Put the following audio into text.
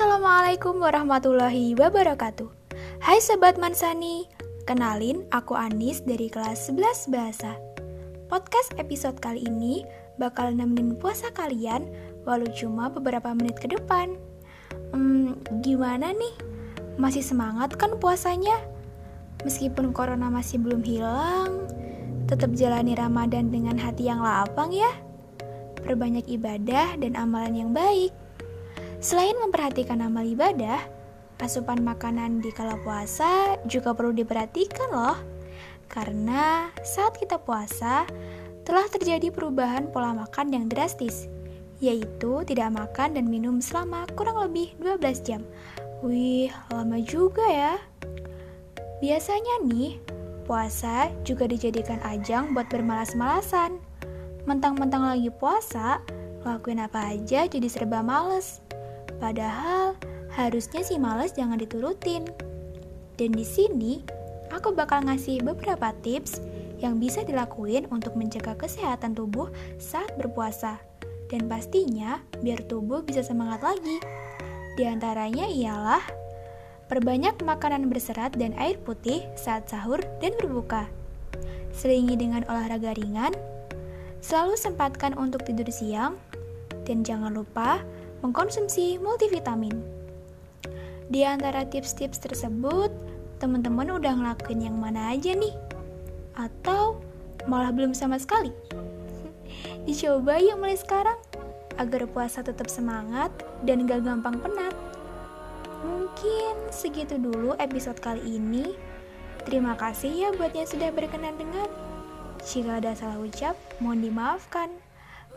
Assalamualaikum warahmatullahi wabarakatuh Hai Sobat Mansani Kenalin, aku Anis dari kelas 11 Bahasa Podcast episode kali ini bakal nemenin puasa kalian walau cuma beberapa menit ke depan Hmm, gimana nih? Masih semangat kan puasanya? Meskipun corona masih belum hilang, tetap jalani Ramadan dengan hati yang lapang ya perbanyak ibadah dan amalan yang baik. Selain memperhatikan amal ibadah, asupan makanan di kala puasa juga perlu diperhatikan loh. Karena saat kita puasa, telah terjadi perubahan pola makan yang drastis, yaitu tidak makan dan minum selama kurang lebih 12 jam. Wih, lama juga ya. Biasanya nih, puasa juga dijadikan ajang buat bermalas-malasan. Mentang-mentang lagi puasa, lakuin apa aja jadi serba males. Padahal harusnya si males jangan diturutin. Dan di sini aku bakal ngasih beberapa tips yang bisa dilakuin untuk menjaga kesehatan tubuh saat berpuasa. Dan pastinya biar tubuh bisa semangat lagi. Di antaranya ialah perbanyak makanan berserat dan air putih saat sahur dan berbuka. Selingi dengan olahraga ringan, selalu sempatkan untuk tidur siang, dan jangan lupa mengkonsumsi multivitamin. Di antara tips-tips tersebut, teman-teman udah ngelakuin yang mana aja nih? Atau malah belum sama sekali? Dicoba yuk mulai sekarang, agar puasa tetap semangat dan gak gampang penat. Mungkin segitu dulu episode kali ini. Terima kasih ya buat yang sudah berkenan dengar. Jika ada salah ucap, mohon dimaafkan.